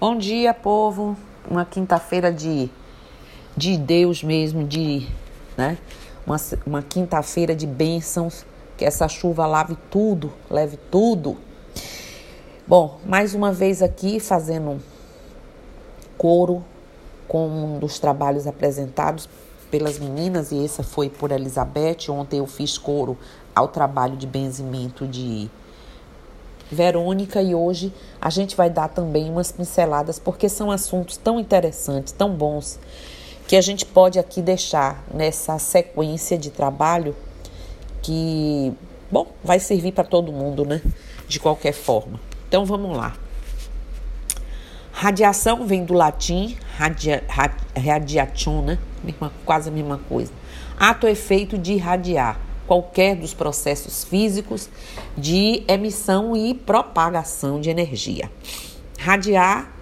Bom dia, povo. Uma quinta-feira de, de Deus mesmo, de, né? Uma, uma quinta-feira de bênçãos. Que essa chuva lave tudo, leve tudo. Bom, mais uma vez aqui fazendo coro com um dos trabalhos apresentados pelas meninas, e essa foi por Elizabeth. Ontem eu fiz coro ao trabalho de benzimento de Verônica e hoje a gente vai dar também umas pinceladas porque são assuntos tão interessantes, tão bons, que a gente pode aqui deixar nessa sequência de trabalho que, bom, vai servir para todo mundo, né? De qualquer forma. Então vamos lá. Radiação vem do latim radia, radiation, né? quase a mesma coisa. Ato efeito de irradiar qualquer dos processos físicos de emissão e propagação de energia. Radiar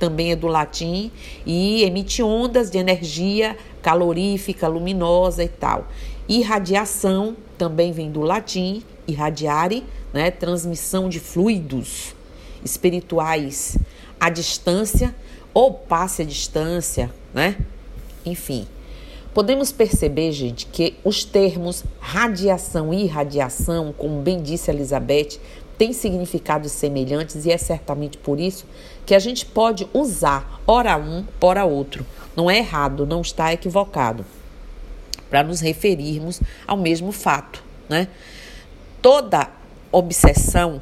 também é do latim e emite ondas de energia calorífica, luminosa e tal. Irradiação também vem do latim, irradiare, né, transmissão de fluidos espirituais à distância ou passe à distância, né? Enfim, Podemos perceber, gente, que os termos radiação e irradiação, como bem disse Elizabeth, têm significados semelhantes e é certamente por isso que a gente pode usar ora um, ora outro. Não é errado, não está equivocado, para nos referirmos ao mesmo fato, né? Toda obsessão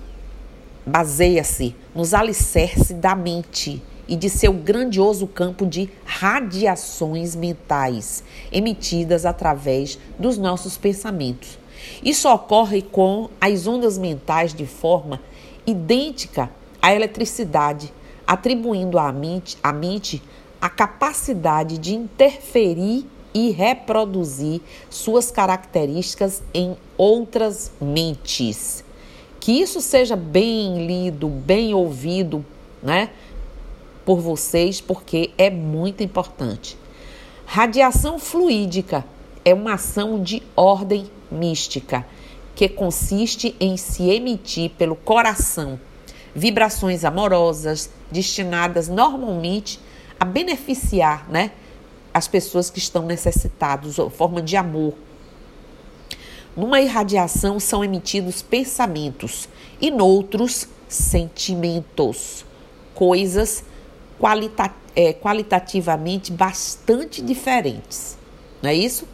baseia-se nos alicerces da mente e de seu grandioso campo de radiações mentais emitidas através dos nossos pensamentos. Isso ocorre com as ondas mentais de forma idêntica à eletricidade, atribuindo à mente, à mente a capacidade de interferir e reproduzir suas características em outras mentes. Que isso seja bem lido, bem ouvido, né? Por vocês porque é muito importante. Radiação fluídica é uma ação de ordem mística que consiste em se emitir pelo coração vibrações amorosas destinadas normalmente a beneficiar, né, as pessoas que estão necessitadas, forma de amor. Numa irradiação são emitidos pensamentos e noutros sentimentos, coisas qualita é, qualitativamente bastante diferentes, não é isso?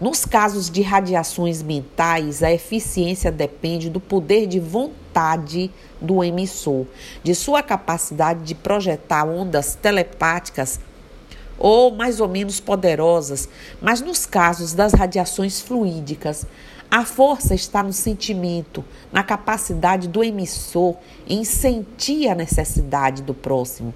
Nos casos de radiações mentais, a eficiência depende do poder de vontade do emissor, de sua capacidade de projetar ondas telepáticas ou mais ou menos poderosas, mas nos casos das radiações fluídicas, a força está no sentimento, na capacidade do emissor em sentir a necessidade do próximo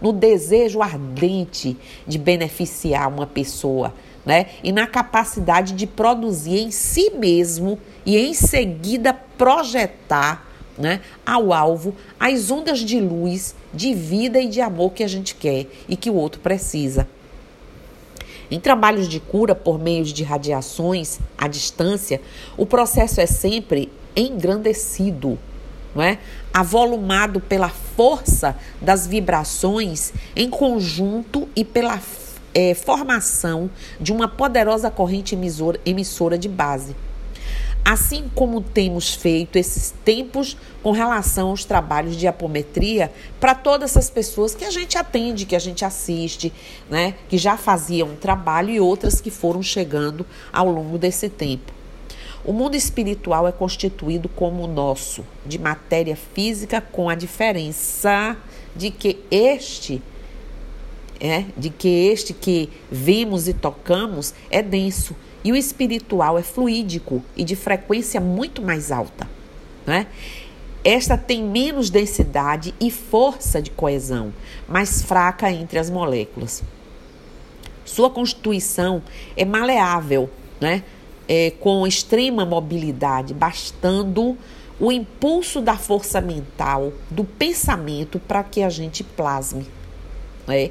no desejo ardente de beneficiar uma pessoa, né? E na capacidade de produzir em si mesmo e em seguida projetar, né, ao alvo as ondas de luz, de vida e de amor que a gente quer e que o outro precisa. Em trabalhos de cura por meio de radiações à distância, o processo é sempre engrandecido, não é? avolumado pela força das vibrações em conjunto e pela é, formação de uma poderosa corrente emissora, emissora de base. Assim como temos feito esses tempos com relação aos trabalhos de apometria para todas essas pessoas que a gente atende, que a gente assiste, né, que já faziam um trabalho e outras que foram chegando ao longo desse tempo. O mundo espiritual é constituído como o nosso, de matéria física, com a diferença de que este é, de que este que vemos e tocamos é denso e o espiritual é fluídico e de frequência muito mais alta. Né? Esta tem menos densidade e força de coesão, mais fraca entre as moléculas. Sua constituição é maleável, né? É, com extrema mobilidade, bastando o impulso da força mental, do pensamento, para que a gente plasme. Né?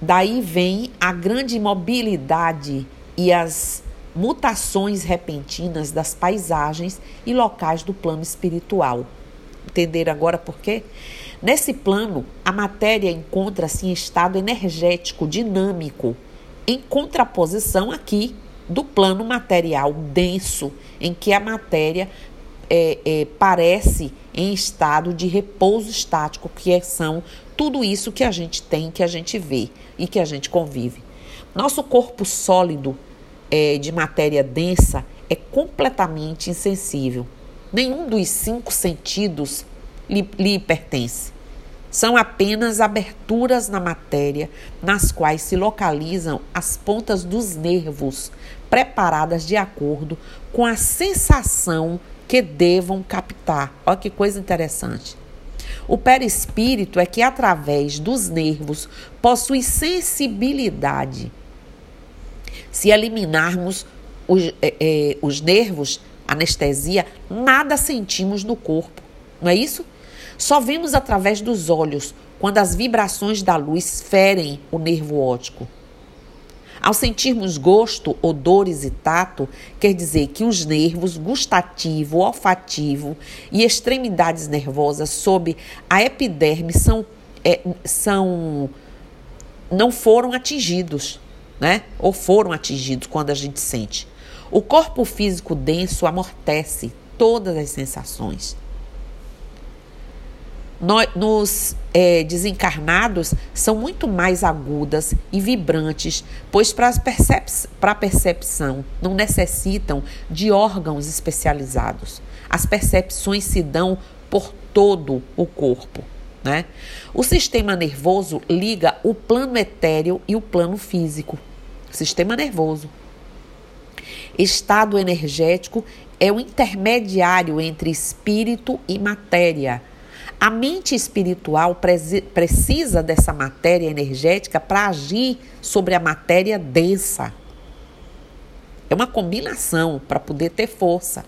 Daí vem a grande mobilidade e as mutações repentinas das paisagens e locais do plano espiritual. Entenderam agora por quê? Nesse plano, a matéria encontra-se em estado energético dinâmico, em contraposição aqui do plano material denso, em que a matéria é, é, parece em estado de repouso estático, que é, são tudo isso que a gente tem, que a gente vê e que a gente convive. Nosso corpo sólido é, de matéria densa é completamente insensível. Nenhum dos cinco sentidos lhe, lhe pertence. São apenas aberturas na matéria nas quais se localizam as pontas dos nervos, preparadas de acordo com a sensação que devam captar. Olha que coisa interessante. O perispírito é que, através dos nervos, possui sensibilidade. Se eliminarmos os, é, é, os nervos, anestesia, nada sentimos no corpo, não é isso? Só vemos através dos olhos quando as vibrações da luz ferem o nervo óptico. Ao sentirmos gosto, odores e tato, quer dizer que os nervos gustativo, olfativo e extremidades nervosas sob a epiderme são, é, são não foram atingidos, né? Ou foram atingidos quando a gente sente. O corpo físico denso amortece todas as sensações nos é, desencarnados são muito mais agudas e vibrantes, pois para percep a percepção não necessitam de órgãos especializados. As percepções se dão por todo o corpo. Né? O sistema nervoso liga o plano etéreo e o plano físico. Sistema nervoso. Estado energético é o intermediário entre espírito e matéria a mente espiritual precisa dessa matéria energética para agir sobre a matéria densa. É uma combinação para poder ter força.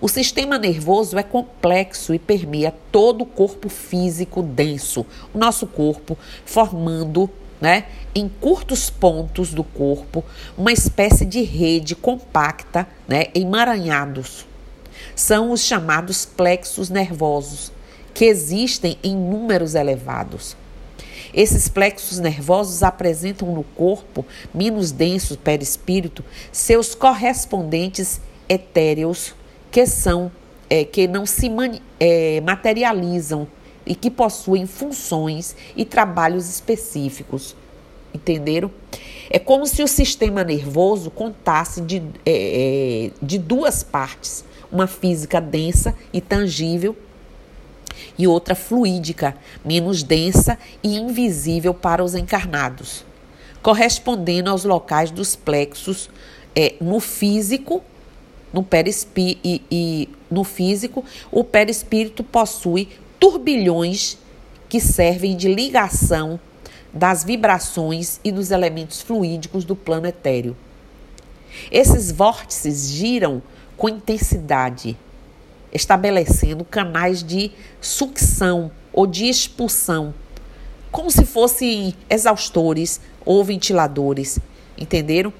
O sistema nervoso é complexo e permeia todo o corpo físico denso, o nosso corpo, formando, né, em curtos pontos do corpo, uma espécie de rede compacta, né, emaranhados. São os chamados plexos nervosos que existem em números elevados. Esses plexos nervosos apresentam no corpo, menos denso perispírito, seus correspondentes etéreos, que são é, que não se é, materializam e que possuem funções e trabalhos específicos. Entenderam? É como se o sistema nervoso contasse de, é, é de duas partes: uma física densa e tangível e outra fluídica, menos densa e invisível para os encarnados, correspondendo aos locais dos plexos é, no físico, no perispí e, e no físico, o perispírito possui turbilhões que servem de ligação das vibrações e dos elementos fluídicos do plano etéreo. Esses vórtices giram com intensidade estabelecendo canais de sucção ou de expulsão, como se fossem exaustores ou ventiladores, entenderam?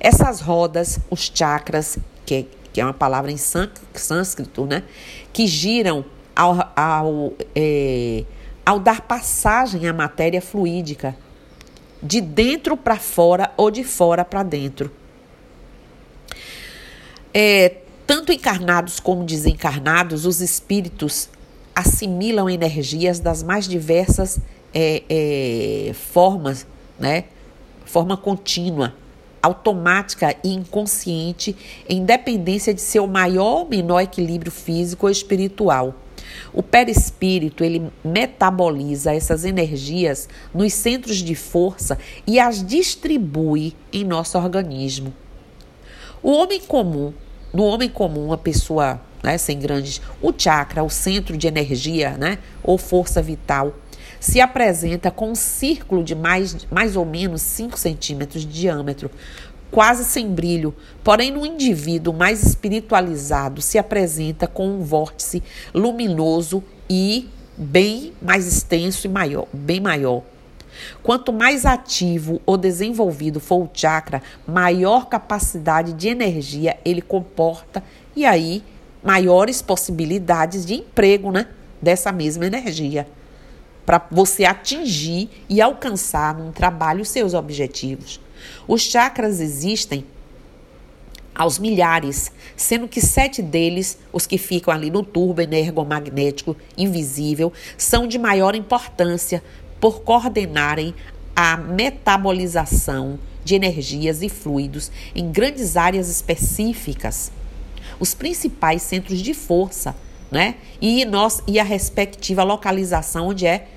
Essas rodas, os chakras, que é, que é uma palavra em sânscrito, né? Que giram ao, ao, é, ao dar passagem à matéria fluídica, de dentro para fora ou de fora para dentro. É, tanto encarnados como desencarnados, os espíritos assimilam energias das mais diversas é, é, formas, né? Forma contínua, automática e inconsciente, em dependência de seu maior ou menor equilíbrio físico ou espiritual. O perispírito ele metaboliza essas energias nos centros de força e as distribui em nosso organismo. O homem comum no homem comum, uma pessoa né, sem grandes, o chakra, o centro de energia, né, ou força vital, se apresenta com um círculo de mais, mais ou menos 5 centímetros de diâmetro, quase sem brilho. Porém, no indivíduo mais espiritualizado, se apresenta com um vórtice luminoso e bem mais extenso e maior, bem maior. Quanto mais ativo ou desenvolvido for o chakra, maior capacidade de energia ele comporta e aí maiores possibilidades de emprego, né? Dessa mesma energia. para você atingir e alcançar num trabalho seus objetivos. Os chakras existem aos milhares, sendo que sete deles, os que ficam ali no turbo energomagnético invisível, são de maior importância por coordenarem a metabolização de energias e fluidos em grandes áreas específicas. Os principais centros de força, né? E, nós, e a respectiva localização onde é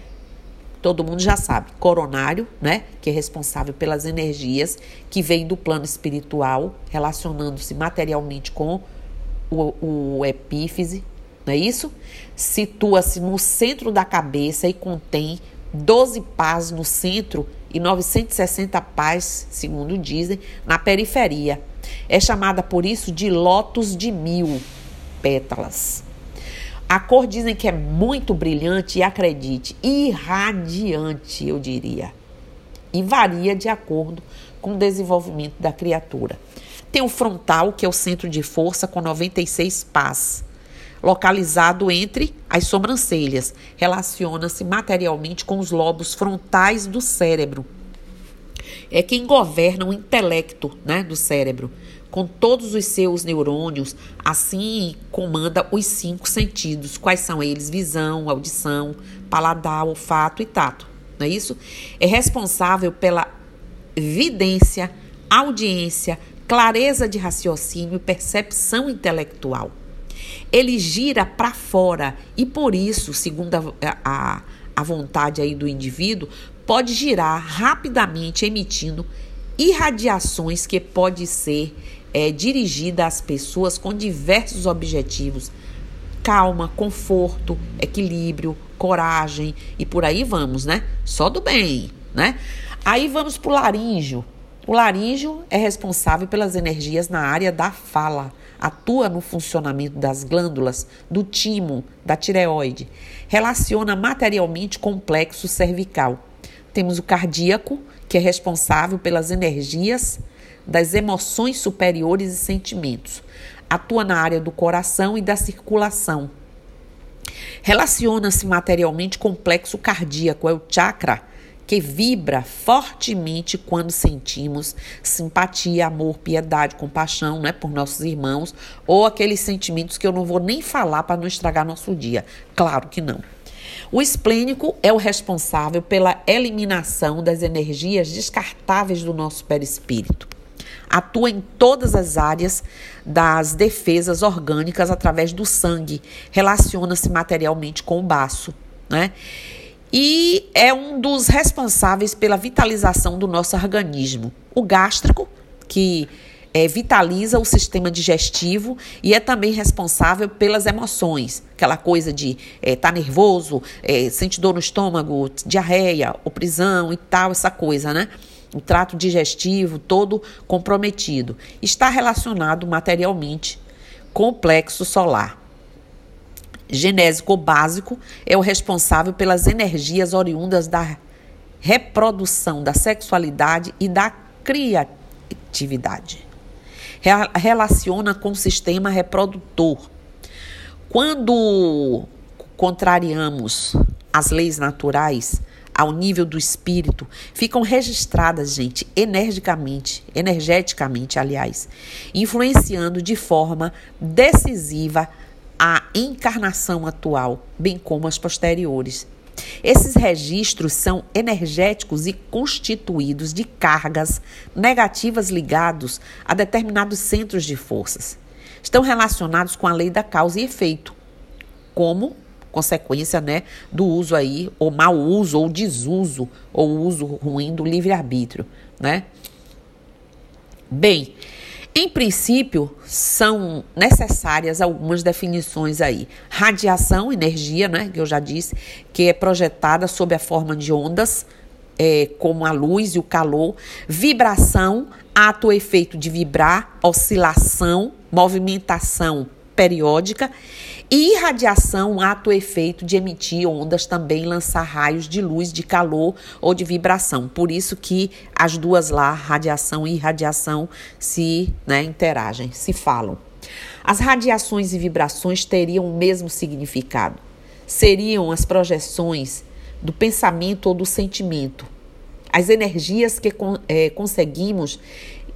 todo mundo já sabe, coronário, né, que é responsável pelas energias que vêm do plano espiritual, relacionando-se materialmente com o, o epífise, não é isso? Situa-se no centro da cabeça e contém 12 pás no centro e 960 pás, segundo dizem, na periferia. É chamada por isso de lótus de mil pétalas. A cor dizem que é muito brilhante e acredite, irradiante, eu diria. E varia de acordo com o desenvolvimento da criatura. Tem o frontal, que é o centro de força, com 96 pás, localizado entre as sobrancelhas. Relaciona-se materialmente com os lobos frontais do cérebro. É quem governa o intelecto né, do cérebro com todos os seus neurônios, assim comanda os cinco sentidos. Quais são eles? Visão, audição, paladar, olfato e tato. Não é isso? É responsável pela vidência, audiência, clareza de raciocínio e percepção intelectual. Ele gira para fora e por isso, segundo a, a, a vontade aí do indivíduo, pode girar rapidamente emitindo irradiações que pode ser é, dirigida às pessoas com diversos objetivos: calma, conforto, equilíbrio, coragem e por aí vamos, né? Só do bem, né? Aí vamos para o laríngeo. O laríngeo é responsável pelas energias na área da fala, atua no funcionamento das glândulas, do timo, da tireoide, relaciona materialmente com o plexo cervical. Temos o cardíaco, que é responsável pelas energias das emoções superiores e sentimentos. Atua na área do coração e da circulação. Relaciona-se materialmente com o plexo cardíaco, é o chakra que vibra fortemente quando sentimos simpatia, amor, piedade, compaixão, né, por nossos irmãos, ou aqueles sentimentos que eu não vou nem falar para não estragar nosso dia. Claro que não. O esplênico é o responsável pela eliminação das energias descartáveis do nosso perispírito atua em todas as áreas das defesas orgânicas através do sangue, relaciona-se materialmente com o baço, né? E é um dos responsáveis pela vitalização do nosso organismo. O gástrico, que é, vitaliza o sistema digestivo e é também responsável pelas emoções, aquela coisa de estar é, tá nervoso, é, sente dor no estômago, diarreia, oprisão e tal, essa coisa, né? o trato digestivo todo comprometido. Está relacionado materialmente com o plexo solar. Genésico básico é o responsável pelas energias oriundas da reprodução, da sexualidade e da criatividade. Relaciona com o sistema reprodutor. Quando contrariamos as leis naturais, ao nível do espírito, ficam registradas, gente, energicamente, energeticamente, aliás, influenciando de forma decisiva a encarnação atual, bem como as posteriores. Esses registros são energéticos e constituídos de cargas negativas ligados a determinados centros de forças. Estão relacionados com a lei da causa e efeito, como consequência, né, do uso aí, ou mau uso, ou desuso, ou uso ruim do livre-arbítrio, né? Bem, em princípio, são necessárias algumas definições aí. Radiação, energia, né, que eu já disse, que é projetada sob a forma de ondas, é, como a luz e o calor. Vibração, ato ou efeito de vibrar, oscilação, movimentação periódica e radiação, ato efeito de emitir ondas, também lançar raios de luz, de calor ou de vibração. Por isso que as duas lá, radiação e irradiação, se né, interagem, se falam. As radiações e vibrações teriam o mesmo significado. Seriam as projeções do pensamento ou do sentimento. As energias que é, conseguimos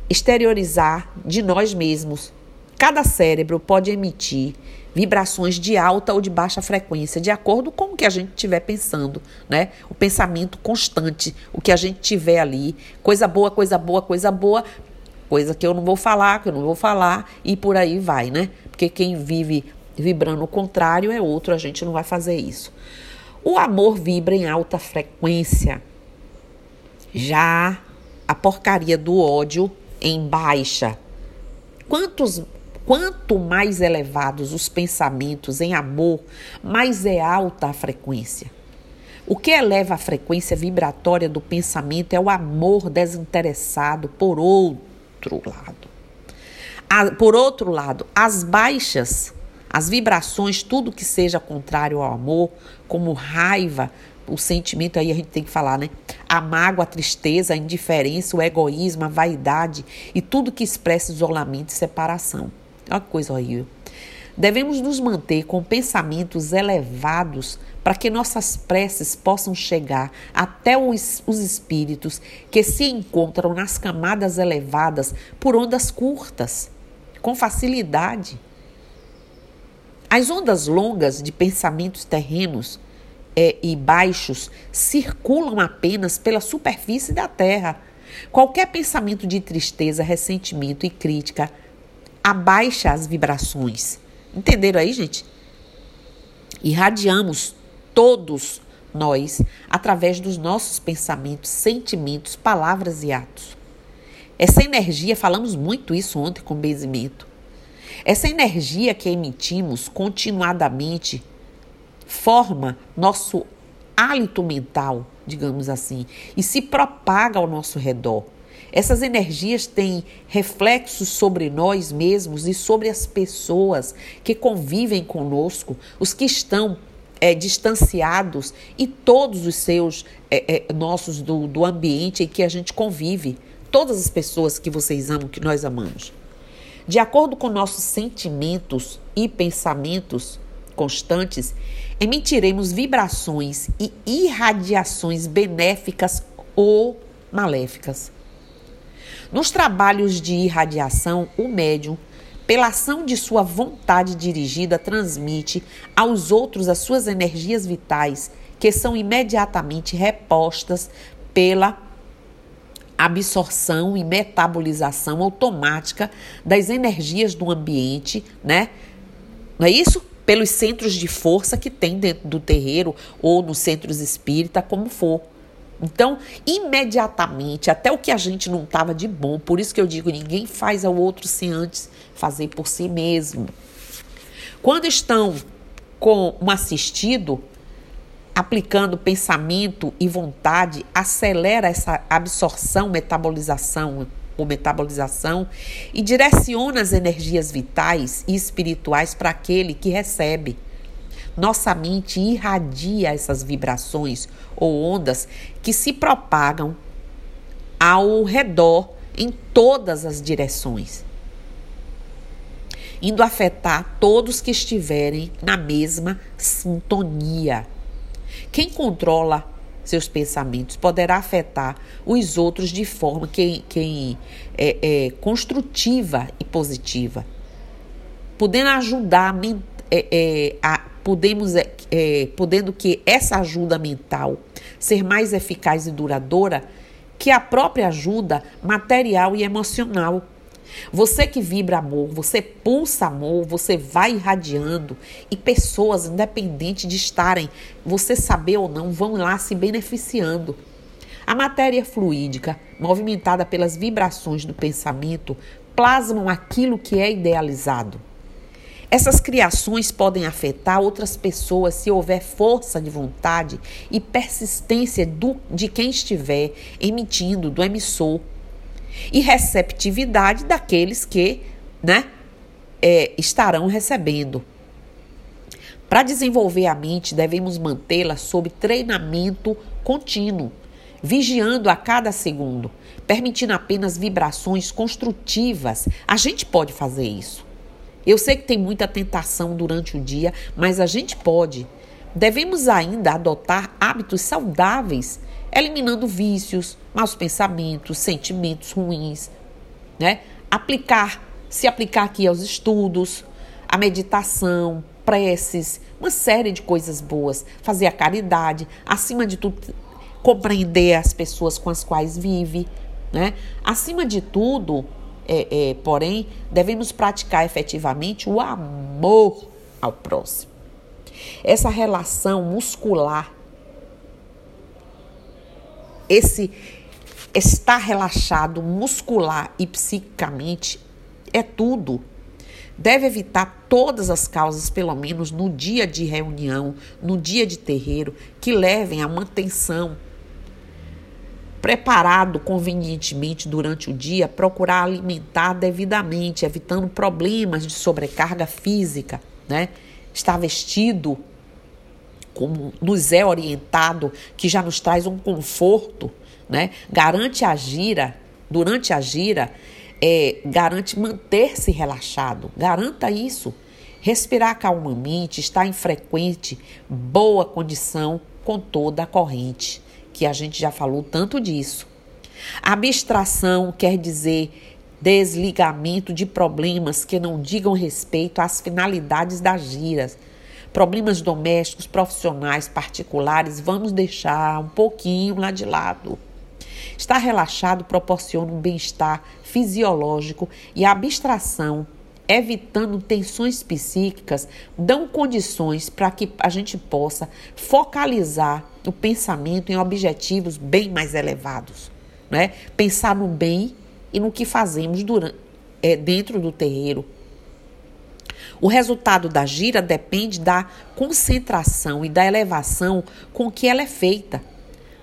exteriorizar de nós mesmos. Cada cérebro pode emitir vibrações de alta ou de baixa frequência, de acordo com o que a gente estiver pensando, né? O pensamento constante, o que a gente tiver ali, coisa boa, coisa boa, coisa boa, coisa que eu não vou falar, que eu não vou falar e por aí vai, né? Porque quem vive vibrando o contrário é outro, a gente não vai fazer isso. O amor vibra em alta frequência. Já a porcaria do ódio em baixa. Quantos Quanto mais elevados os pensamentos em amor, mais é alta a frequência. O que eleva a frequência vibratória do pensamento é o amor desinteressado por outro lado. por outro lado, as baixas, as vibrações, tudo que seja contrário ao amor, como raiva, o sentimento aí a gente tem que falar, né? A mágoa, a tristeza, a indiferença, o egoísmo, a vaidade e tudo que expressa isolamento e separação. Olha que coisa horrível. Devemos nos manter com pensamentos elevados para que nossas preces possam chegar até os, os espíritos que se encontram nas camadas elevadas por ondas curtas, com facilidade. As ondas longas de pensamentos terrenos é, e baixos circulam apenas pela superfície da Terra. Qualquer pensamento de tristeza, ressentimento e crítica abaixa as vibrações. Entenderam aí, gente? Irradiamos todos nós através dos nossos pensamentos, sentimentos, palavras e atos. Essa energia, falamos muito isso ontem com benzimento. Essa energia que emitimos continuadamente forma nosso hálito mental, digamos assim, e se propaga ao nosso redor. Essas energias têm reflexos sobre nós mesmos e sobre as pessoas que convivem conosco, os que estão é, distanciados e todos os seus é, é, nossos do, do ambiente em que a gente convive, todas as pessoas que vocês amam, que nós amamos. De acordo com nossos sentimentos e pensamentos, constantes, emitiremos vibrações e irradiações benéficas ou maléficas. Nos trabalhos de irradiação, o médium, pela ação de sua vontade dirigida, transmite aos outros as suas energias vitais, que são imediatamente repostas pela absorção e metabolização automática das energias do ambiente, né? Não é isso? pelos centros de força que tem dentro do terreiro ou nos centros espírita, como for. Então, imediatamente, até o que a gente não estava de bom, por isso que eu digo, ninguém faz ao outro sem antes fazer por si mesmo. Quando estão com um assistido, aplicando pensamento e vontade, acelera essa absorção, metabolização ou metabolização e direciona as energias vitais e espirituais para aquele que recebe. Nossa mente irradia essas vibrações ou ondas que se propagam ao redor em todas as direções, indo afetar todos que estiverem na mesma sintonia. Quem controla seus pensamentos, poderá afetar os outros de forma que, que é, é construtiva e positiva, podendo ajudar é, é, a, podemos, é, é, podendo que essa ajuda mental ser mais eficaz e duradoura que a própria ajuda material e emocional. Você que vibra amor, você pulsa amor, você vai irradiando e pessoas, independente de estarem, você saber ou não, vão lá se beneficiando. A matéria fluídica, movimentada pelas vibrações do pensamento, plasmam aquilo que é idealizado. Essas criações podem afetar outras pessoas se houver força de vontade e persistência do, de quem estiver emitindo, do emissor e receptividade daqueles que né, é, estarão recebendo. Para desenvolver a mente, devemos mantê-la sob treinamento contínuo, vigiando a cada segundo, permitindo apenas vibrações construtivas. A gente pode fazer isso. Eu sei que tem muita tentação durante o dia, mas a gente pode devemos ainda adotar hábitos saudáveis, eliminando vícios, maus pensamentos, sentimentos ruins, né? Aplicar, se aplicar aqui aos estudos, a meditação, preces, uma série de coisas boas, fazer a caridade, acima de tudo, compreender as pessoas com as quais vive, né? Acima de tudo, é, é, porém, devemos praticar efetivamente o amor ao próximo. Essa relação muscular, esse estar relaxado muscular e psiquicamente é tudo. Deve evitar todas as causas, pelo menos no dia de reunião, no dia de terreiro, que levem à manutenção preparado convenientemente durante o dia, procurar alimentar devidamente, evitando problemas de sobrecarga física, né? Estar vestido como nos é orientado, que já nos traz um conforto, né? Garante a gira, durante a gira, é, garante manter-se relaxado. Garanta isso. Respirar calmamente, estar em frequente, boa condição com toda a corrente que a gente já falou tanto disso. Abstração quer dizer desligamento de problemas que não digam respeito às finalidades das giras. Problemas domésticos, profissionais, particulares, vamos deixar um pouquinho lá de lado. Estar relaxado proporciona um bem-estar fisiológico e a abstração evitando tensões psíquicas, dão condições para que a gente possa focalizar o pensamento em objetivos bem mais elevados. Né? Pensar no bem e no que fazemos durante, é, dentro do terreiro. O resultado da gira depende da concentração e da elevação com que ela é feita.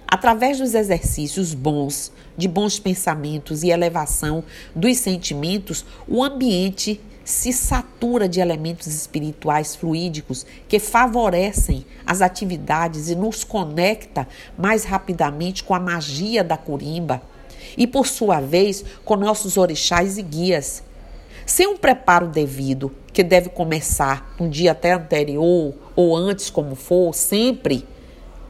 Através dos exercícios bons, de bons pensamentos e elevação dos sentimentos, o ambiente se satura de elementos espirituais fluídicos que favorecem as atividades e nos conecta mais rapidamente com a magia da curimba e, por sua vez, com nossos orixás e guias. Sem um preparo devido, que deve começar um dia até anterior ou antes, como for, sempre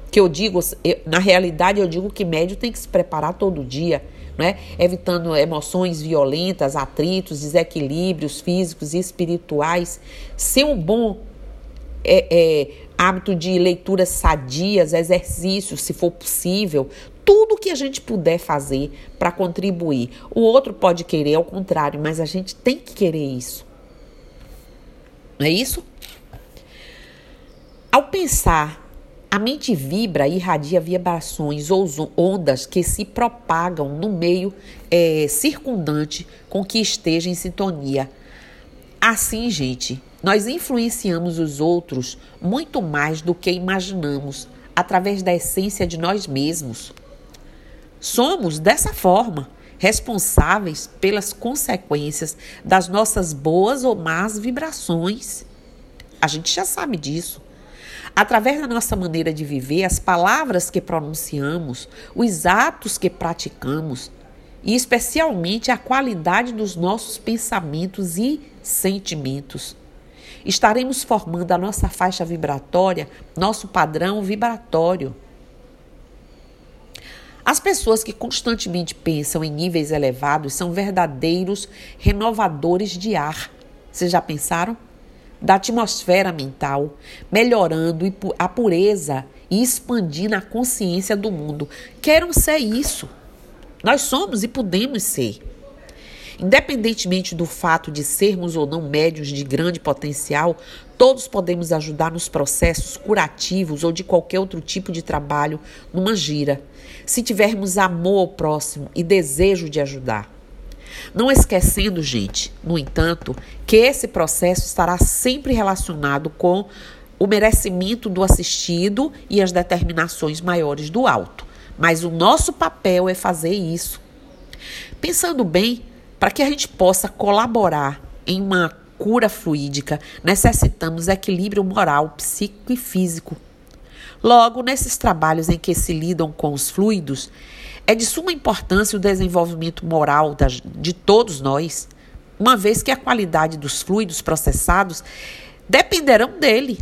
que eu digo, na realidade eu digo que médio tem que se preparar todo dia né? evitando emoções violentas, atritos, desequilíbrios físicos e espirituais. Ser um bom é, é, hábito de leituras sadias, exercícios, se for possível, tudo que a gente puder fazer para contribuir. O outro pode querer ao contrário, mas a gente tem que querer isso. Não é isso? Ao pensar a mente vibra e irradia vibrações ou ondas que se propagam no meio é, circundante com que esteja em sintonia. Assim, gente, nós influenciamos os outros muito mais do que imaginamos através da essência de nós mesmos. Somos, dessa forma, responsáveis pelas consequências das nossas boas ou más vibrações. A gente já sabe disso. Através da nossa maneira de viver, as palavras que pronunciamos, os atos que praticamos e especialmente a qualidade dos nossos pensamentos e sentimentos. Estaremos formando a nossa faixa vibratória, nosso padrão vibratório. As pessoas que constantemente pensam em níveis elevados são verdadeiros renovadores de ar. Vocês já pensaram? Da atmosfera mental, melhorando a pureza e expandindo a consciência do mundo. Queiram ser isso. Nós somos e podemos ser. Independentemente do fato de sermos ou não médios de grande potencial, todos podemos ajudar nos processos curativos ou de qualquer outro tipo de trabalho numa gira, se tivermos amor ao próximo e desejo de ajudar. Não esquecendo, gente, no entanto, que esse processo estará sempre relacionado com o merecimento do assistido e as determinações maiores do alto. Mas o nosso papel é fazer isso. Pensando bem, para que a gente possa colaborar em uma cura fluídica, necessitamos equilíbrio moral, psíquico e físico. Logo, nesses trabalhos em que se lidam com os fluidos, é de suma importância o desenvolvimento moral de todos nós, uma vez que a qualidade dos fluidos processados dependerão dele.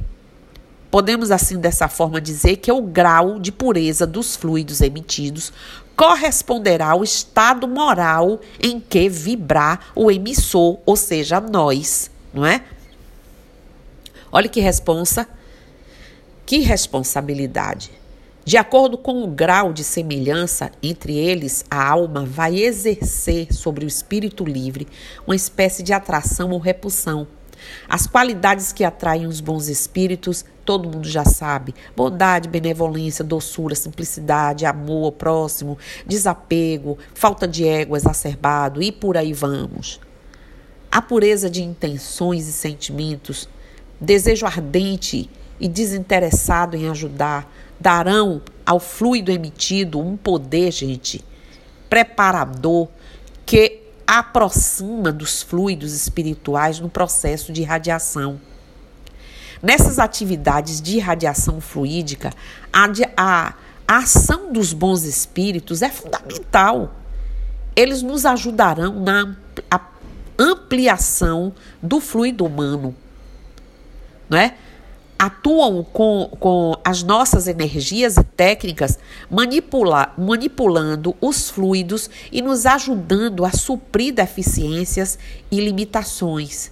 Podemos, assim, dessa forma, dizer que o grau de pureza dos fluidos emitidos corresponderá ao estado moral em que vibrar o emissor, ou seja, nós, não é? Olha que responsa, que responsabilidade. De acordo com o grau de semelhança entre eles, a alma vai exercer sobre o espírito livre uma espécie de atração ou repulsão. As qualidades que atraem os bons espíritos, todo mundo já sabe: bondade, benevolência, doçura, simplicidade, amor ao próximo, desapego, falta de ego exacerbado e por aí vamos. A pureza de intenções e sentimentos, desejo ardente e desinteressado em ajudar, darão ao fluido emitido um poder, gente, preparador que aproxima dos fluidos espirituais no processo de irradiação. Nessas atividades de irradiação fluídica, a, a, a ação dos bons espíritos é fundamental. Eles nos ajudarão na ampliação do fluido humano, não é? Atuam com, com as nossas energias e técnicas, manipula, manipulando os fluidos e nos ajudando a suprir deficiências e limitações.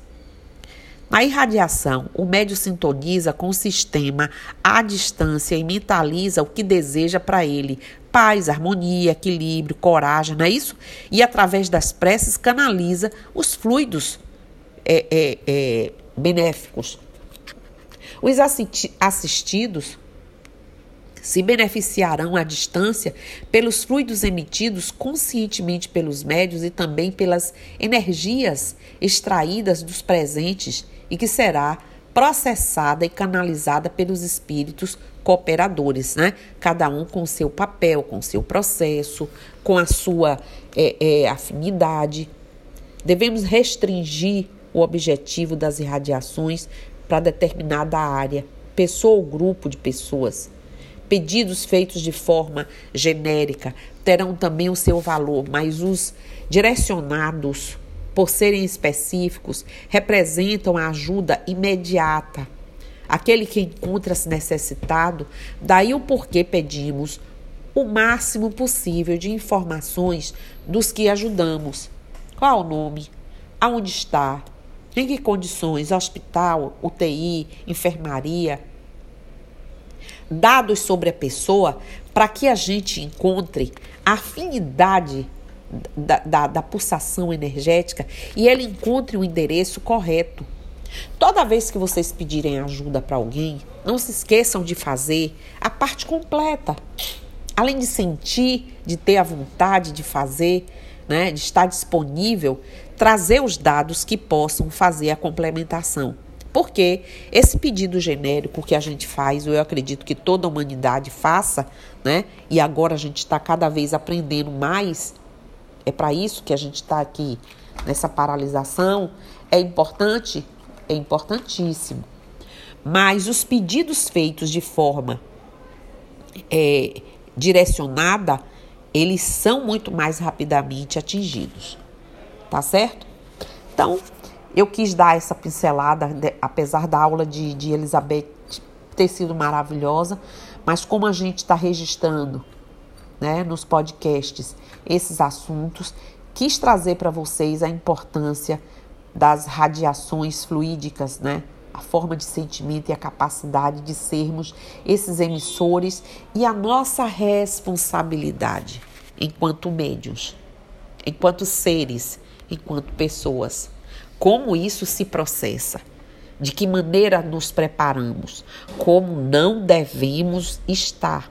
Na irradiação, o médio sintoniza com o sistema à distância e mentaliza o que deseja para ele: paz, harmonia, equilíbrio, coragem, não é isso? E através das preces canaliza os fluidos é, é, é, benéficos os assistidos se beneficiarão à distância pelos fluidos emitidos conscientemente pelos médios e também pelas energias extraídas dos presentes e que será processada e canalizada pelos espíritos cooperadores, né? Cada um com seu papel, com seu processo, com a sua é, é, afinidade. Devemos restringir o objetivo das irradiações para determinada área, pessoa ou grupo de pessoas. Pedidos feitos de forma genérica terão também o seu valor, mas os direcionados, por serem específicos, representam a ajuda imediata. Aquele que encontra-se necessitado, daí o porquê pedimos o máximo possível de informações dos que ajudamos. Qual o nome? Aonde está? Em que condições? Hospital, UTI, enfermaria. Dados sobre a pessoa para que a gente encontre a afinidade da, da, da, pulsação energética e ele encontre o endereço correto. Toda vez que vocês pedirem ajuda para alguém, não se esqueçam de fazer a parte completa. Além de sentir, de ter a vontade de fazer, né, de estar disponível, trazer os dados que possam fazer a complementação. Porque esse pedido genérico que a gente faz, eu acredito que toda a humanidade faça, né? E agora a gente está cada vez aprendendo mais. É para isso que a gente está aqui nessa paralisação. É importante, é importantíssimo. Mas os pedidos feitos de forma é, direcionada, eles são muito mais rapidamente atingidos tá certo? Então, eu quis dar essa pincelada, apesar da aula de, de Elizabeth ter sido maravilhosa, mas como a gente está registrando né, nos podcasts esses assuntos, quis trazer para vocês a importância das radiações fluídicas, né? A forma de sentimento e a capacidade de sermos esses emissores e a nossa responsabilidade enquanto médios, enquanto seres enquanto pessoas. Como isso se processa? De que maneira nos preparamos? Como não devemos estar?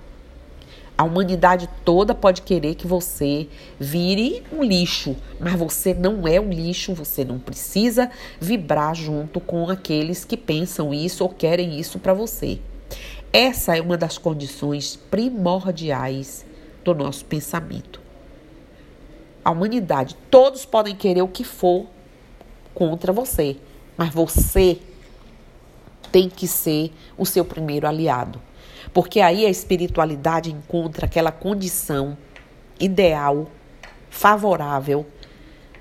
A humanidade toda pode querer que você vire um lixo, mas você não é um lixo, você não precisa vibrar junto com aqueles que pensam isso ou querem isso para você. Essa é uma das condições primordiais do nosso pensamento a humanidade. Todos podem querer o que for contra você, mas você tem que ser o seu primeiro aliado. Porque aí a espiritualidade encontra aquela condição ideal, favorável,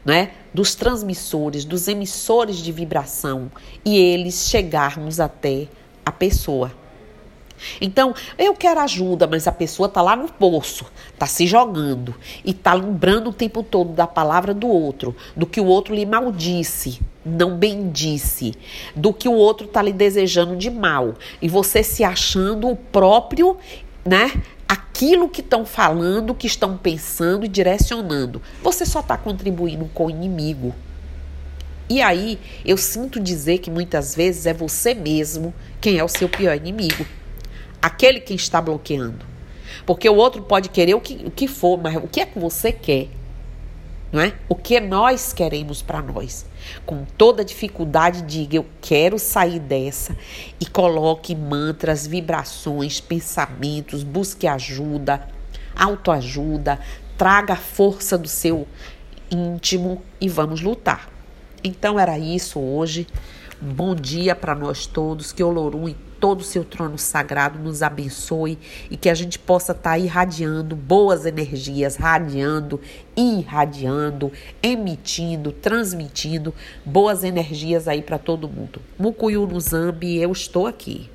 né, dos transmissores, dos emissores de vibração e eles chegarmos até a pessoa. Então, eu quero ajuda, mas a pessoa tá lá no poço, tá se jogando e tá lembrando o tempo todo da palavra do outro, do que o outro lhe maldisse, não bendisse, do que o outro tá lhe desejando de mal, e você se achando o próprio, né? Aquilo que estão falando, que estão pensando e direcionando. Você só está contribuindo com o inimigo. E aí, eu sinto dizer que muitas vezes é você mesmo quem é o seu pior inimigo aquele que está bloqueando. Porque o outro pode querer o que, o que for, mas o que é que você quer? Não é? O que nós queremos para nós. Com toda dificuldade, diga: Eu quero sair dessa e coloque mantras, vibrações, pensamentos, busque ajuda, autoajuda, traga a força do seu íntimo e vamos lutar. Então era isso hoje. Bom dia para nós todos. Que Olorum todo o seu trono sagrado nos abençoe e que a gente possa estar tá irradiando boas energias, radiando, irradiando, emitindo, transmitindo boas energias aí para todo mundo. Mucuyu no Zambi, eu estou aqui.